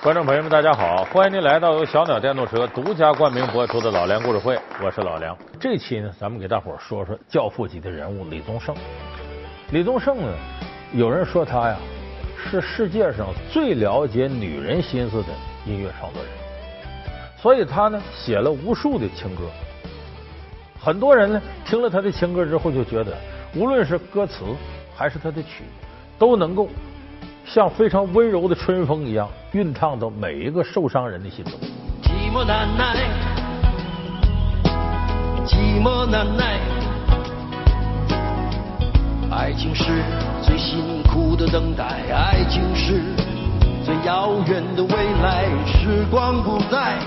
观众朋友们，大家好！欢迎您来到由小鸟电动车独家冠名播出的《老梁故事会》，我是老梁。这期呢，咱们给大伙说说教父级的人物李宗盛。李宗盛呢，有人说他呀是世界上最了解女人心思的音乐创作人，所以他呢写了无数的情歌。很多人呢听了他的情歌之后，就觉得无论是歌词还是他的曲，都能够。像非常温柔的春风一样，熨烫到每一个受伤人的心中。寂寞难耐，寂寞难耐，爱情是最辛苦的等待，爱情是最遥远的未来。时光不再，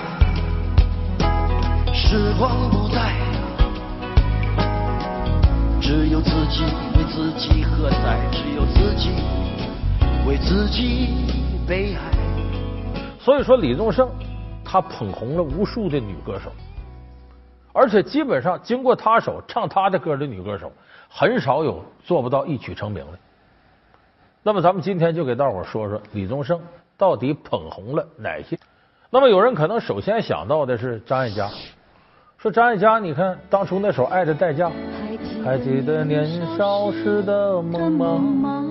时光不再，只有自己为自己喝彩，只有自己。为自己悲哀。所以说，李宗盛他捧红了无数的女歌手，而且基本上经过他手唱他的歌的女歌手，很少有做不到一曲成名的。那么，咱们今天就给大伙说说李宗盛到底捧红了哪些？那么，有人可能首先想到的是张艾嘉，说张艾嘉，你看当初那首《爱的代价》，还记得年少时的梦吗？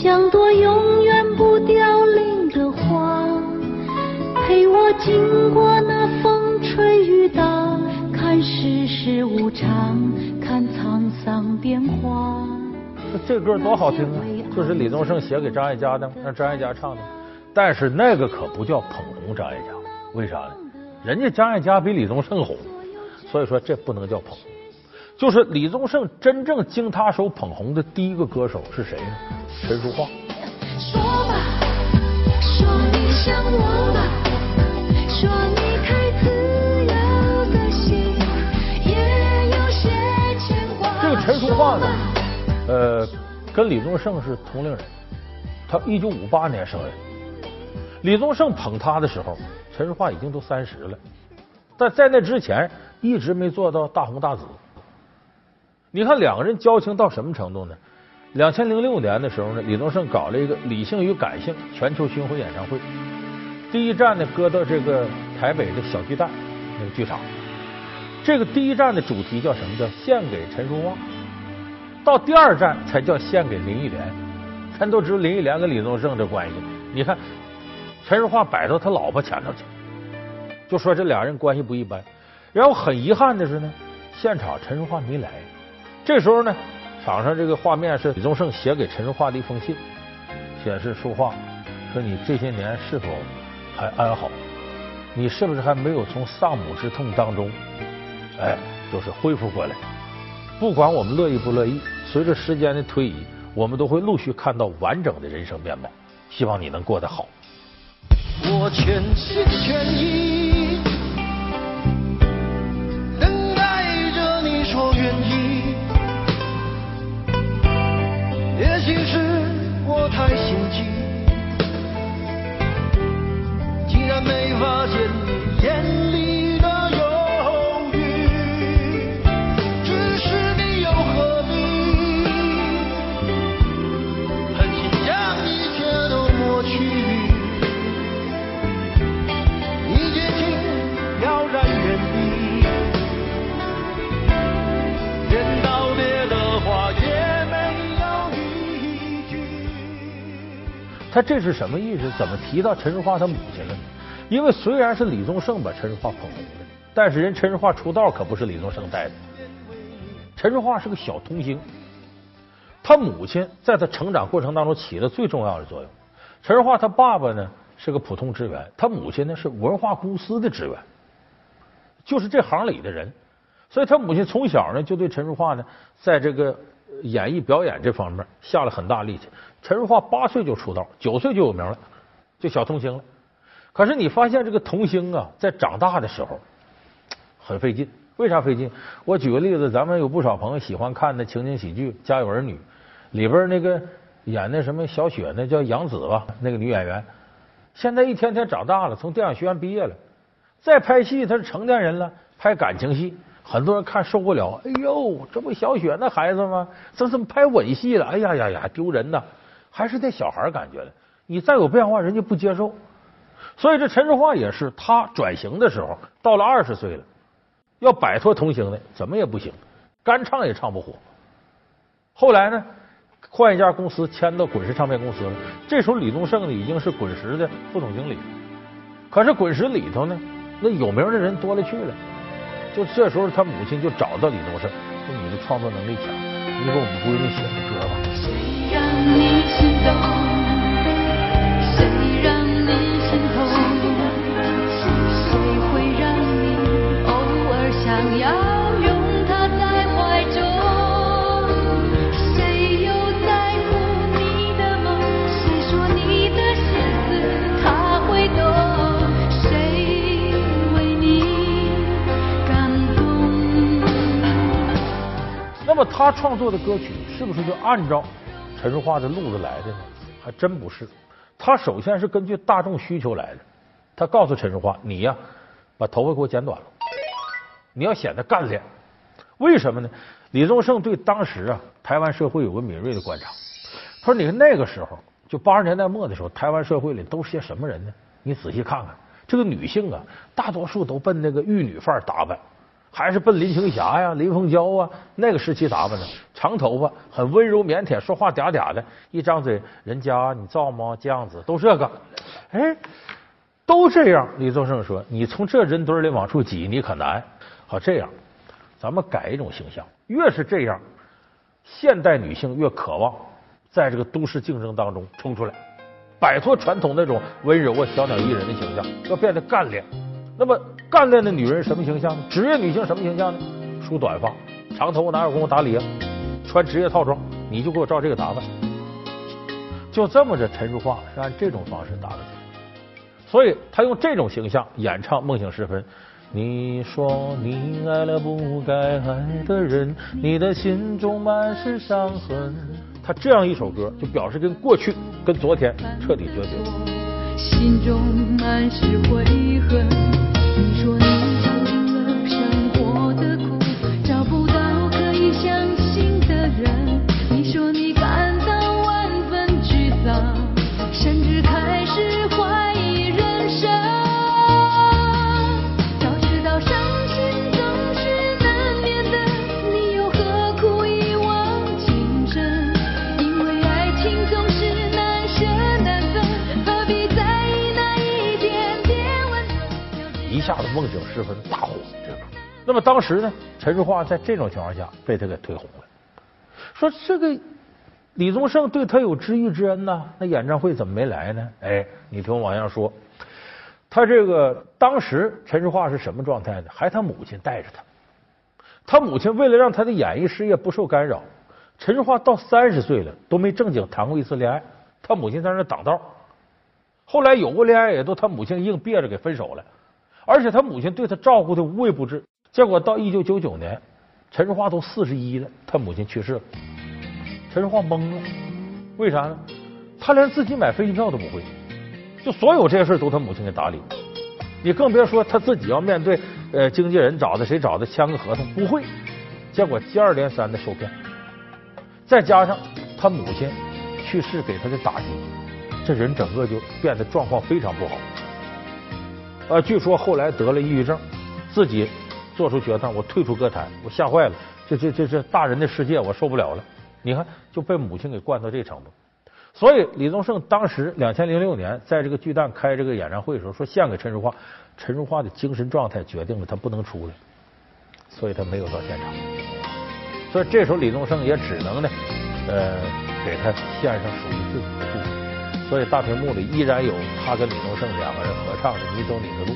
像朵永远不凋零的花，陪我经过那风吹雨打，看世事无常，看沧桑变化。这歌多好听啊！就是李宗盛写给张艾嘉的，让张艾嘉唱的。但是那个可不叫捧红张艾嘉，为啥呢？人家张艾嘉比李宗盛红，所以说这不能叫捧红。就是李宗盛真正经他手捧红的第一个歌手是谁呢？陈淑桦。说吧，说你想我吧，说你太自由的心也有些牵挂。这个陈淑桦呢，呃，跟李宗盛是同龄人，他一九五八年生人。李宗盛捧他的时候，陈淑桦已经都三十了，但在那之前一直没做到大红大紫。你看两个人交情到什么程度呢？两千零六年的时候呢，李宗盛搞了一个理性与感性全球巡回演唱会，第一站呢搁到这个台北的小巨蛋那个剧场。这个第一站的主题叫什么？叫献给陈淑桦。到第二站才叫献给林忆莲。咱都知道林忆莲跟李宗盛这关系，你看陈淑桦摆到他老婆前头去，就说这俩人关系不一般。然后很遗憾的是呢，现场陈淑桦没来。这时候呢，场上这个画面是李宗盛写给陈淑桦的一封信，显示淑桦说：“你这些年是否还安好？你是不是还没有从丧母之痛当中，哎，就是恢复过来？不管我们乐意不乐意，随着时间的推移，我们都会陆续看到完整的人生面貌。希望你能过得好。”我全心全意等待着你说愿意。其实我太心急，竟然没发现你眼他这是什么意思？怎么提到陈淑桦他母亲了呢？因为虽然是李宗盛把陈淑桦捧红的，但是人陈淑桦出道可不是李宗盛带的。陈淑桦是个小童星，他母亲在他成长过程当中起了最重要的作用。陈淑桦他爸爸呢是个普通职员，他母亲呢是文化公司的职员，就是这行里的人，所以他母亲从小呢就对陈淑桦呢在这个。演艺表演这方面下了很大力气。陈淑桦八岁就出道，九岁就有名了，就小童星了。可是你发现这个童星啊，在长大的时候很费劲。为啥费劲？我举个例子，咱们有不少朋友喜欢看的情景喜剧《家有儿女》里边那个演那什么小雪，那叫杨紫吧，那个女演员，现在一天天长大了，从电影学院毕业了，再拍戏，她是成年人了，拍感情戏。很多人看受不了，哎呦，这不小雪那孩子吗？这怎么拍吻戏了？哎呀呀呀，丢人呐！还是那小孩感觉的，你再有变化，人家不接受。所以这陈淑桦也是，他转型的时候到了二十岁了，要摆脱童星的怎么也不行，干唱也唱不火。后来呢，换一家公司签到滚石唱片公司了。这时候李宗盛呢已经是滚石的副总经理，可是滚石里头呢，那有名的人多了去了。就这时候，他母亲就找到李宗盛，说：“你的创作能力强，你给我们闺女写个歌吧。”谁让你心动？那么他创作的歌曲是不是就按照陈淑桦的路子来的呢？还真不是。他首先是根据大众需求来的。他告诉陈淑桦：“你呀，把头发给我剪短了，你要显得干练。为什么呢？”李宗盛对当时啊台湾社会有个敏锐的观察。他说：“你看那个时候，就八十年代末的时候，台湾社会里都是些什么人呢？你仔细看看，这个女性啊，大多数都奔那个玉女范儿打扮。”还是奔林青霞呀、林凤娇啊，那个时期打扮的，长头发，很温柔腼腆，说话嗲嗲的，一张嘴，人家你造吗？这样子都这个，哎，都这样。李宗盛说：“你从这人堆里往出挤，你可难。”好，这样，咱们改一种形象，越是这样，现代女性越渴望在这个都市竞争当中冲出来，摆脱传统那种温柔啊、小鸟依人的形象，要变得干练。那么。干练的女人什么形象呢？职业女性什么形象呢？梳短发，长头发哪有功夫打理啊？穿职业套装，你就给我照这个打扮。就这么着，陈淑桦是按这种方式打扮的。所以他用这种形象演唱《梦醒时分》。你说你爱了不该爱的人，你的心中满是伤痕。他这样一首歌，就表示跟过去、跟昨天彻底决绝。心中满是悔恨。那么当时呢，陈淑桦在这种情况下被他给推红了。说这个李宗盛对他有知遇之恩呐，那演唱会怎么没来呢？哎，你听我往下说。他这个当时陈淑桦是什么状态呢？还他母亲带着他。他母亲为了让他的演艺事业不受干扰，陈淑桦到三十岁了都没正经谈过一次恋爱。他母亲在那挡道。后来有过恋爱，也都他母亲硬憋着给分手了。而且他母亲对他照顾的无微不至，结果到一九九九年，陈淑桦都四十一了，他母亲去世了，陈淑桦懵了，为啥呢？他连自己买飞机票都不会，就所有这些事都他母亲给打理，你更别说他自己要面对呃经纪人找的谁找的签个合同不会，结果接二连三的受骗，再加上他母亲去世给他的打击，这人整个就变得状况非常不好。呃，据说后来得了抑郁症，自己做出决断，我退出歌坛，我吓坏了，这这这这大人的世界我受不了了。你看，就被母亲给惯到这程度。所以李宗盛当时两千零六年在这个巨蛋开这个演唱会的时候，说献给陈淑桦，陈淑桦的精神状态决定了他不能出来，所以他没有到现场。所以这时候李宗盛也只能呢，呃，给他献上属于自己的祝福。所以大屏幕里依然有他跟李宗盛两个人合唱的《你走你的路》。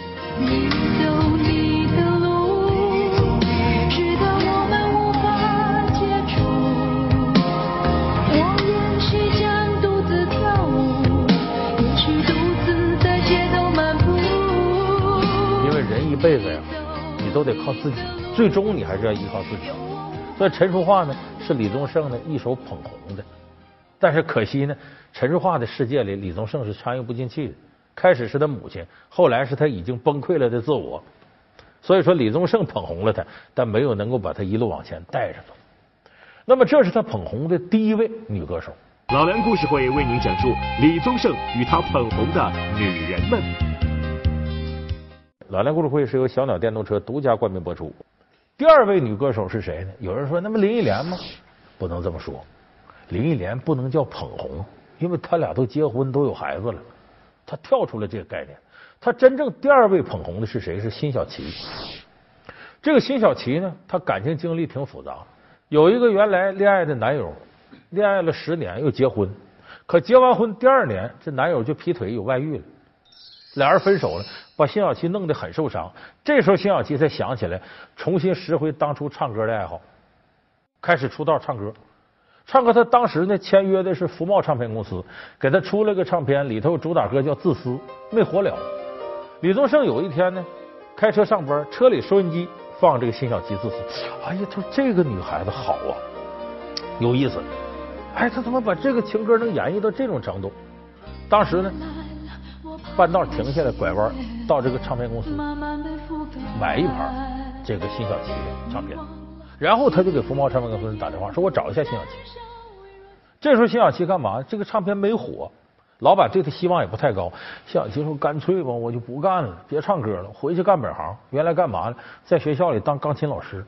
辈子呀，你都得靠自己，最终你还是要依靠自己。所以陈淑桦呢，是李宗盛呢一手捧红的。但是可惜呢，陈淑桦的世界里，李宗盛是参与不进去的。开始是他母亲，后来是他已经崩溃了的自我。所以说，李宗盛捧红了他，但没有能够把他一路往前带着走。那么，这是他捧红的第一位女歌手。老梁故事会为您讲述李宗盛与他捧红的女人们。老梁故事会是由小鸟电动车独家冠名播出。第二位女歌手是谁呢？有人说，那么林忆莲吗？不能这么说，林忆莲不能叫捧红，因为他俩都结婚都有孩子了，他跳出了这个概念。他真正第二位捧红的是谁？是辛晓琪。这个辛晓琪呢，她感情经历挺复杂，有一个原来恋爱的男友，恋爱了十年又结婚，可结完婚第二年，这男友就劈腿有外遇了。俩人分手了，把辛晓琪弄得很受伤。这时候，辛晓琪才想起来，重新拾回当初唱歌的爱好，开始出道唱歌。唱歌，他当时呢签约的是福茂唱片公司，给他出了个唱片，里头主打歌叫《自私》，没火了。李宗盛有一天呢，开车上班，车里收音机放这个辛晓琪《自私》，哎呀，他说这个女孩子好啊，有意思。哎，他怎么把这个情歌能演绎到这种程度？当时呢。半道停下来，拐弯 到这个唱片公司买一盘这个辛晓琪的唱片，然后他就给福茂唱片公司打电话，说我找一下辛晓琪。这时候辛晓琪干嘛？这个唱片没火，老板对他希望也不太高。辛晓琪说：“干脆吧，我就不干了，别唱歌了，回去干本行。原来干嘛呢？在学校里当钢琴老师，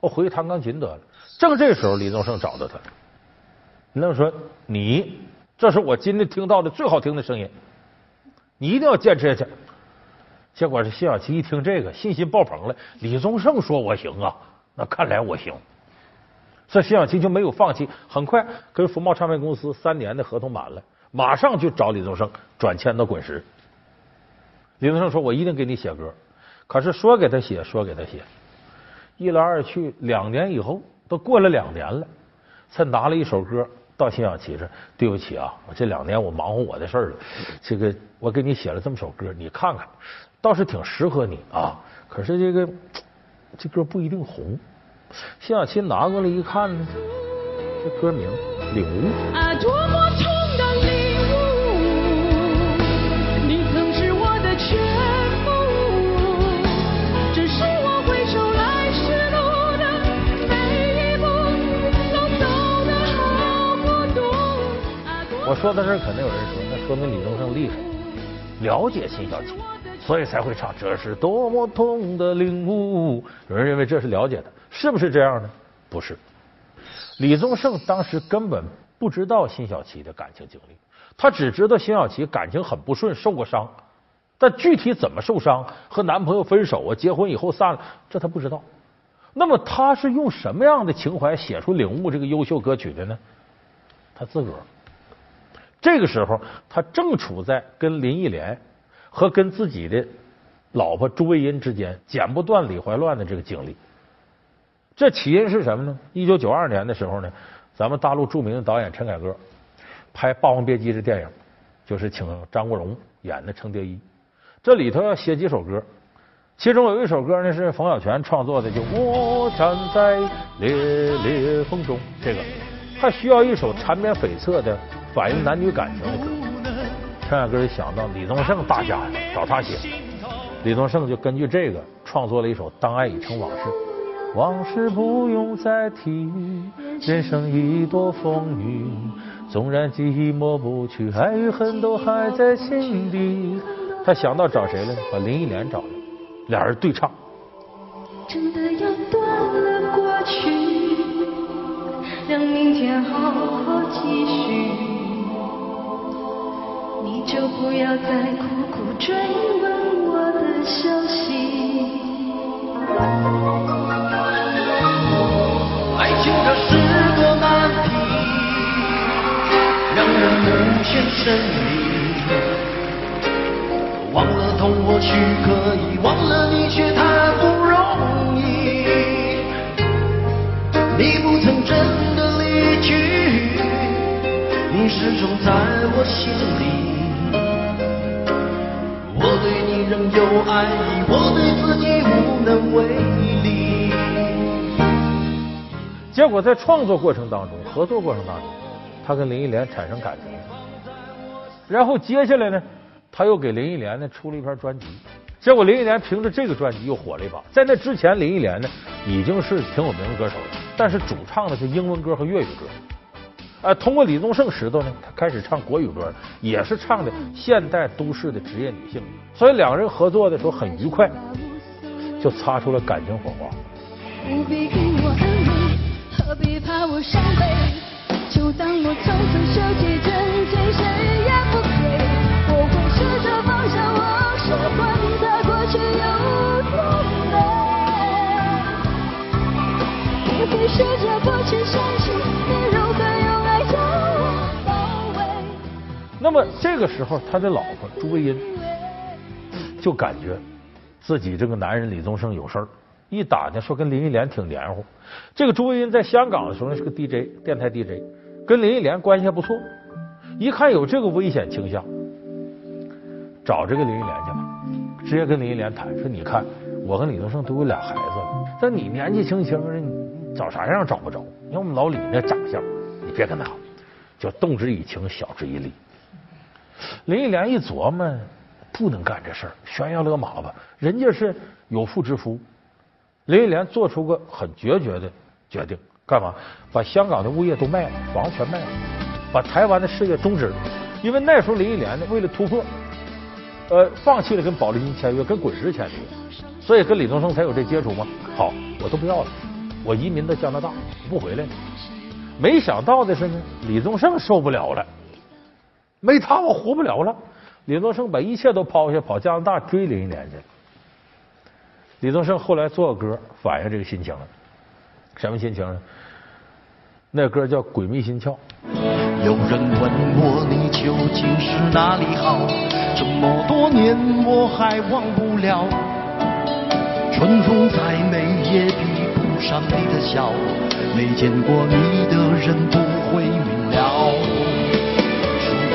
我回去弹钢琴得了。”正这时候，李宗盛找到他，李宗盛说：“你这是我今天听到的最好听的声音。”你一定要坚持下去。结果是辛晓琪一听这个，信心爆棚了。李宗盛说我行啊，那看来我行。这辛晓琪就没有放弃，很快跟福茂唱片公司三年的合同满了，马上就找李宗盛转签到滚石。李宗盛说：“我一定给你写歌。”可是说给他写，说给他写，一来二去，两年以后都过了两年了，才拿了一首歌。到辛晓琪这，对不起啊，我这两年我忙活我的事儿了。这个我给你写了这么首歌，你看看，倒是挺适合你啊。可是这个这歌不一定红。辛晓琪拿过来一看呢，这歌名《领悟》。说到这儿，可能有人说，那说明李宗盛厉害，了解辛晓琪，所以才会唱这是多么痛的领悟。有人认为这是了解的，是不是这样呢？不是，李宗盛当时根本不知道辛晓琪的感情经历，他只知道辛晓琪感情很不顺，受过伤，但具体怎么受伤，和男朋友分手啊，结婚以后散了，这他不知道。那么他是用什么样的情怀写出《领悟》这个优秀歌曲的呢？他自个儿。这个时候，他正处在跟林忆莲和跟自己的老婆朱卫茵之间剪不断理还乱的这个经历。这起因是什么呢？一九九二年的时候呢，咱们大陆著名的导演陈凯歌拍《霸王别姬》的电影，就是请张国荣演的程蝶衣。这里头要写几首歌，其中有一首歌呢是冯小泉创作的，就我站在烈烈风中。这个他需要一首缠绵悱恻的。反映男女感情的歌，陈凯歌就想到李宗盛大家找他写，李宗盛就根据这个创作了一首《当爱已成往事》。往事不用再提，人生已多风雨，纵然记忆抹不去，爱与恨都还在心底。他想到找谁了？把林忆莲找来，俩人对唱。真的要断了过去，让明天好好继续。就不要再苦苦追问我的消息。爱情这是个难题，让人无限神秘。忘了痛或许可以，忘了你却太不容易。你不曾真的离去，你始终在我心里。仍有爱意，我对自己无能为力。结果在创作过程当中，合作过程当中，他跟林忆莲产生感情。然后接下来呢，他又给林忆莲呢出了一篇专辑。结果林忆莲凭着这个专辑又火了一把。在那之前，林忆莲呢已经是挺有名的歌手了，但是主唱的是英文歌和粤语歌。呃，通过李宗盛石头呢，他开始唱国语歌，也是唱的现代都市的职业女性，所以两个人合作的时候很愉快，就擦出了感情火花。不必给我安慰，何必怕我伤悲？就当我从此收起真情，谁也不给。我会试着放下往事，管它过去有多美。我会试着不去相信那么这个时候，他的老婆朱卫茵就感觉自己这个男人李宗盛有事儿，一打听说跟林忆莲挺黏糊。这个朱卫茵在香港的时候是个 DJ，电台 DJ，跟林忆莲关系还不错。一看有这个危险倾向，找这个林忆莲去了，直接跟林忆莲谈说：“你看，我跟李宗盛都有俩孩子了，但你年纪轻轻的，你找啥样找不着？你看我们老李那长相，你别跟他，就动之以情，晓之以理。”林忆莲一琢磨，不能干这事儿，悬崖勒马吧。人家是有妇之夫。林忆莲做出个很决绝的决定，干嘛？把香港的物业都卖了，房子全卖了，把台湾的事业终止了。因为那时候林忆莲呢，为了突破，呃，放弃了跟宝丽金签约，跟滚石签约，所以跟李宗盛才有这接触嘛。好，我都不要了，我移民到加拿大，不回来了。没想到的是呢，李宗盛受不了了。没他我活不了了。李宗盛把一切都抛下，跑加拿大追林忆莲去了。李宗盛后来做个歌反映这个心情了，什么心情呢？那歌叫《鬼迷心窍》。有人问我你究竟是哪里好？这么多年我还忘不了。春风再美也比不上你的笑。没见过你的人不会明。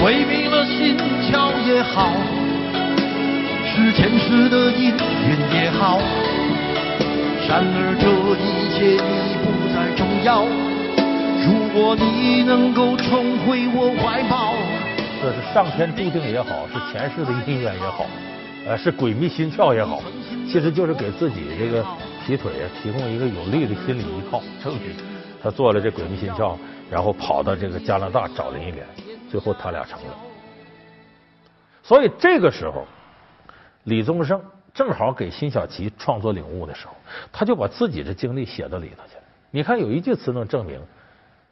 鬼迷了心窍也好，是前世的因缘也好，然而这一切已不再重要。如果你能够重回我怀抱，这是上天注定也好，是前世的姻缘也好，呃，是鬼迷心窍也好，其实就是给自己这个劈腿啊提供一个有力的心理依靠证据。他做了这鬼迷心窍，然后跑到这个加拿大找林忆莲。最后他俩成了，所以这个时候，李宗盛正好给辛晓琪创作领悟的时候，他就把自己的经历写到里头去了。你看有一句词能证明，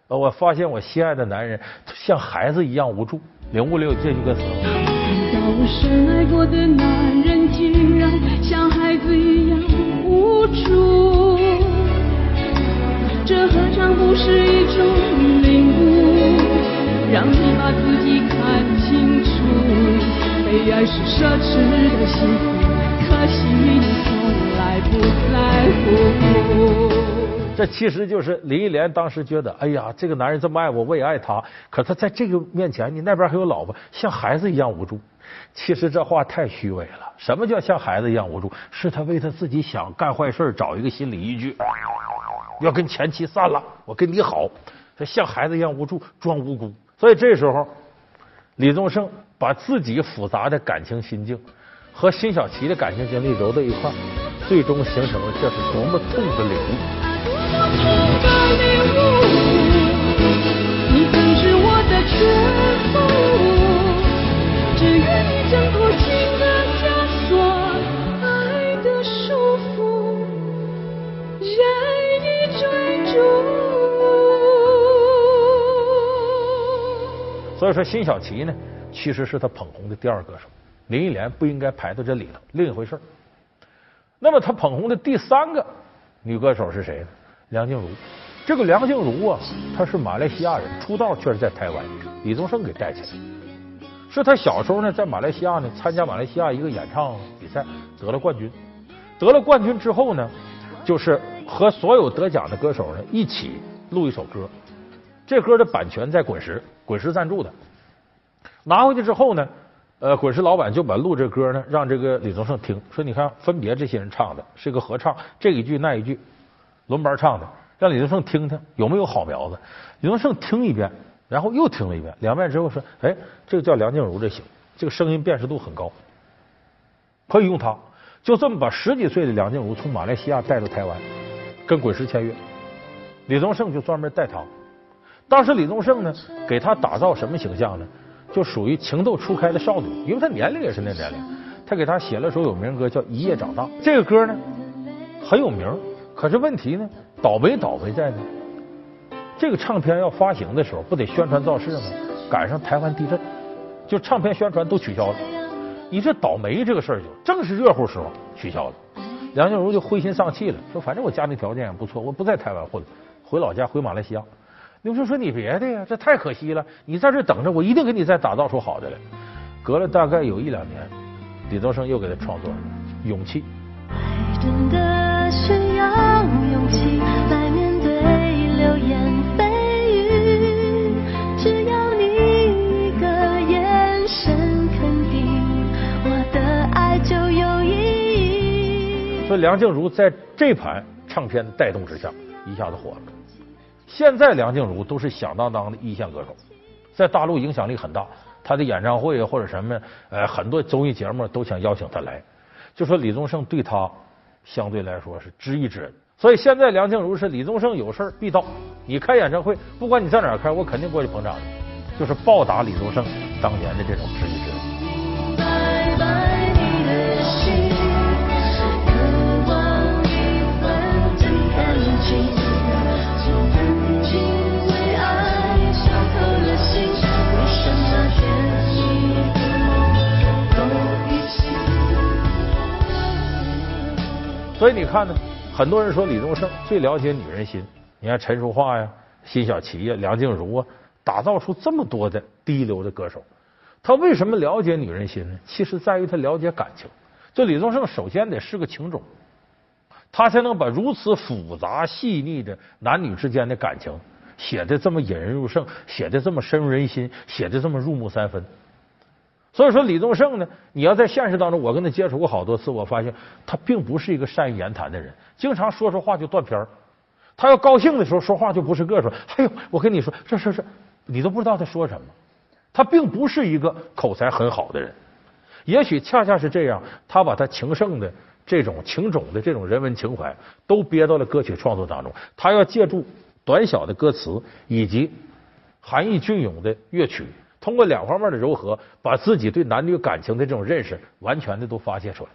呃，我发现我心爱的男人像孩子一样无助。领悟里有这句歌词。我深爱过的男人竟然像孩子一样无助，这何尝不是一种领悟？让你把自己看清楚，被爱是奢侈的幸福，可惜你从来不在乎。这其实就是林忆莲当时觉得，哎呀，这个男人这么爱我，我也爱他，可他在这个面前，你那边还有老婆，像孩子一样无助。其实这话太虚伪了。什么叫像孩子一样无助？是他为他自己想干坏事找一个心理依据，要跟前妻散了，我跟你好，这像孩子一样无助，装无辜。所以这时候，李宗盛把自己复杂的感情心境和辛晓琪的感情经历揉到一块最终形成了这是多么痛的领悟。你曾是我的全所以说，辛晓琪呢，其实是他捧红的第二歌手。林忆莲不应该排到这里头，另一回事。那么他捧红的第三个女歌手是谁呢？梁静茹。这个梁静茹啊，她是马来西亚人，出道却是在台湾，李宗盛给带起来。是他小时候呢，在马来西亚呢参加马来西亚一个演唱比赛，得了冠军。得了冠军之后呢，就是和所有得奖的歌手呢一起录一首歌。这歌的版权在滚石，滚石赞助的。拿回去之后呢，呃，滚石老板就把录这歌呢，让这个李宗盛听，说你看，分别这些人唱的，是个合唱，这一句那一句，轮班唱的，让李宗盛听听有没有好苗子。李宗盛听一遍，然后又听了一遍，两遍之后说，哎，这个叫梁静茹，这行，这个声音辨识度很高，可以用它。就这么把十几岁的梁静茹从马来西亚带到台湾，跟滚石签约，李宗盛就专门带他。当时李宗盛呢，给他打造什么形象呢？就属于情窦初开的少女，因为她年龄也是那年龄。他给他写了首有名歌，叫《一夜长大》。这个歌呢很有名，可是问题呢，倒霉倒霉在呢，这个唱片要发行的时候，不得宣传造势吗？赶上台湾地震，就唱片宣传都取消了。你这倒霉这个事儿，就正是热乎时候取消了。梁静茹就灰心丧气了，说：“反正我家庭条件也不错，我不在台湾混，回老家回马来西亚。”刘春说：“你别的呀，这太可惜了，你在这等着，我一定给你再打造出好的来。”隔了大概有一两年。李宗盛又给他创作了《勇气》。爱真的需要勇气来面对流言蜚语，只要你一个眼神肯定，我的爱就有意义。所以梁静茹在这盘唱片的带动之下，一下子火了。现在梁静茹都是响当当的一线歌手，在大陆影响力很大。他的演唱会或者什么，呃，很多综艺节目都想邀请他来。就说李宗盛对他相对来说是知遇之恩，所以现在梁静茹是李宗盛有事必到。你开演唱会，不管你在哪儿开，我肯定过去捧场，就是报答李宗盛当年的这种知遇之恩。所以你看呢，很多人说李宗盛最了解女人心。你看陈淑桦呀、辛晓琪呀、梁静茹啊，打造出这么多的第一流的歌手。他为什么了解女人心呢？其实在于他了解感情。就李宗盛首先得是个情种，他才能把如此复杂细腻的男女之间的感情写的这么引人入胜，写的这么深入人心，写的这么入木三分。所以说，李宗盛呢，你要在现实当中，我跟他接触过好多次，我发现他并不是一个善于言谈的人，经常说说话就断片儿。他要高兴的时候说话就不是个数。哎呦，我跟你说，这这这，你都不知道他说什么。他并不是一个口才很好的人，也许恰恰是这样，他把他情圣的这种情种的这种人文情怀都憋到了歌曲创作当中。他要借助短小的歌词以及含义隽永的乐曲。通过两方面的柔和，把自己对男女感情的这种认识完全的都发泄出来，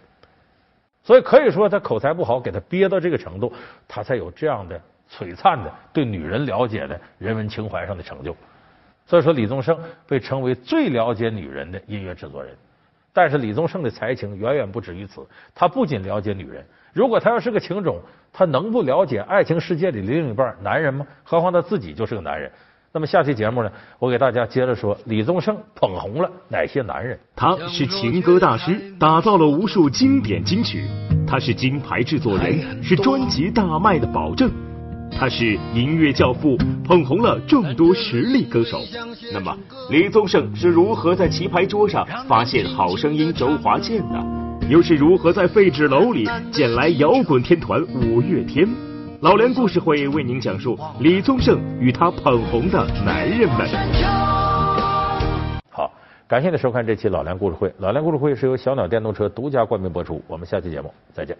所以可以说他口才不好，给他憋到这个程度，他才有这样的璀璨的对女人了解的人文情怀上的成就。所以说，李宗盛被称为最了解女人的音乐制作人。但是，李宗盛的才情远远不止于此。他不仅了解女人，如果他要是个情种，他能不了解爱情世界里的另一半男人吗？何况他自己就是个男人。那么下期节目呢，我给大家接着说李宗盛捧红了哪些男人？他是情歌大师，打造了无数经典金曲；他是金牌制作人，是专辑大卖的保证；他是音乐教父，捧红了众多实力歌手。那么，李宗盛是如何在棋牌桌上发现好声音周华健的？又是如何在废纸篓里捡来摇滚天团五月天？老梁故事会为您讲述李宗盛与他捧红的男人们。好，感谢您收看这期老梁故事会。老梁故事会是由小鸟电动车独家冠名播出。我们下期节目再见。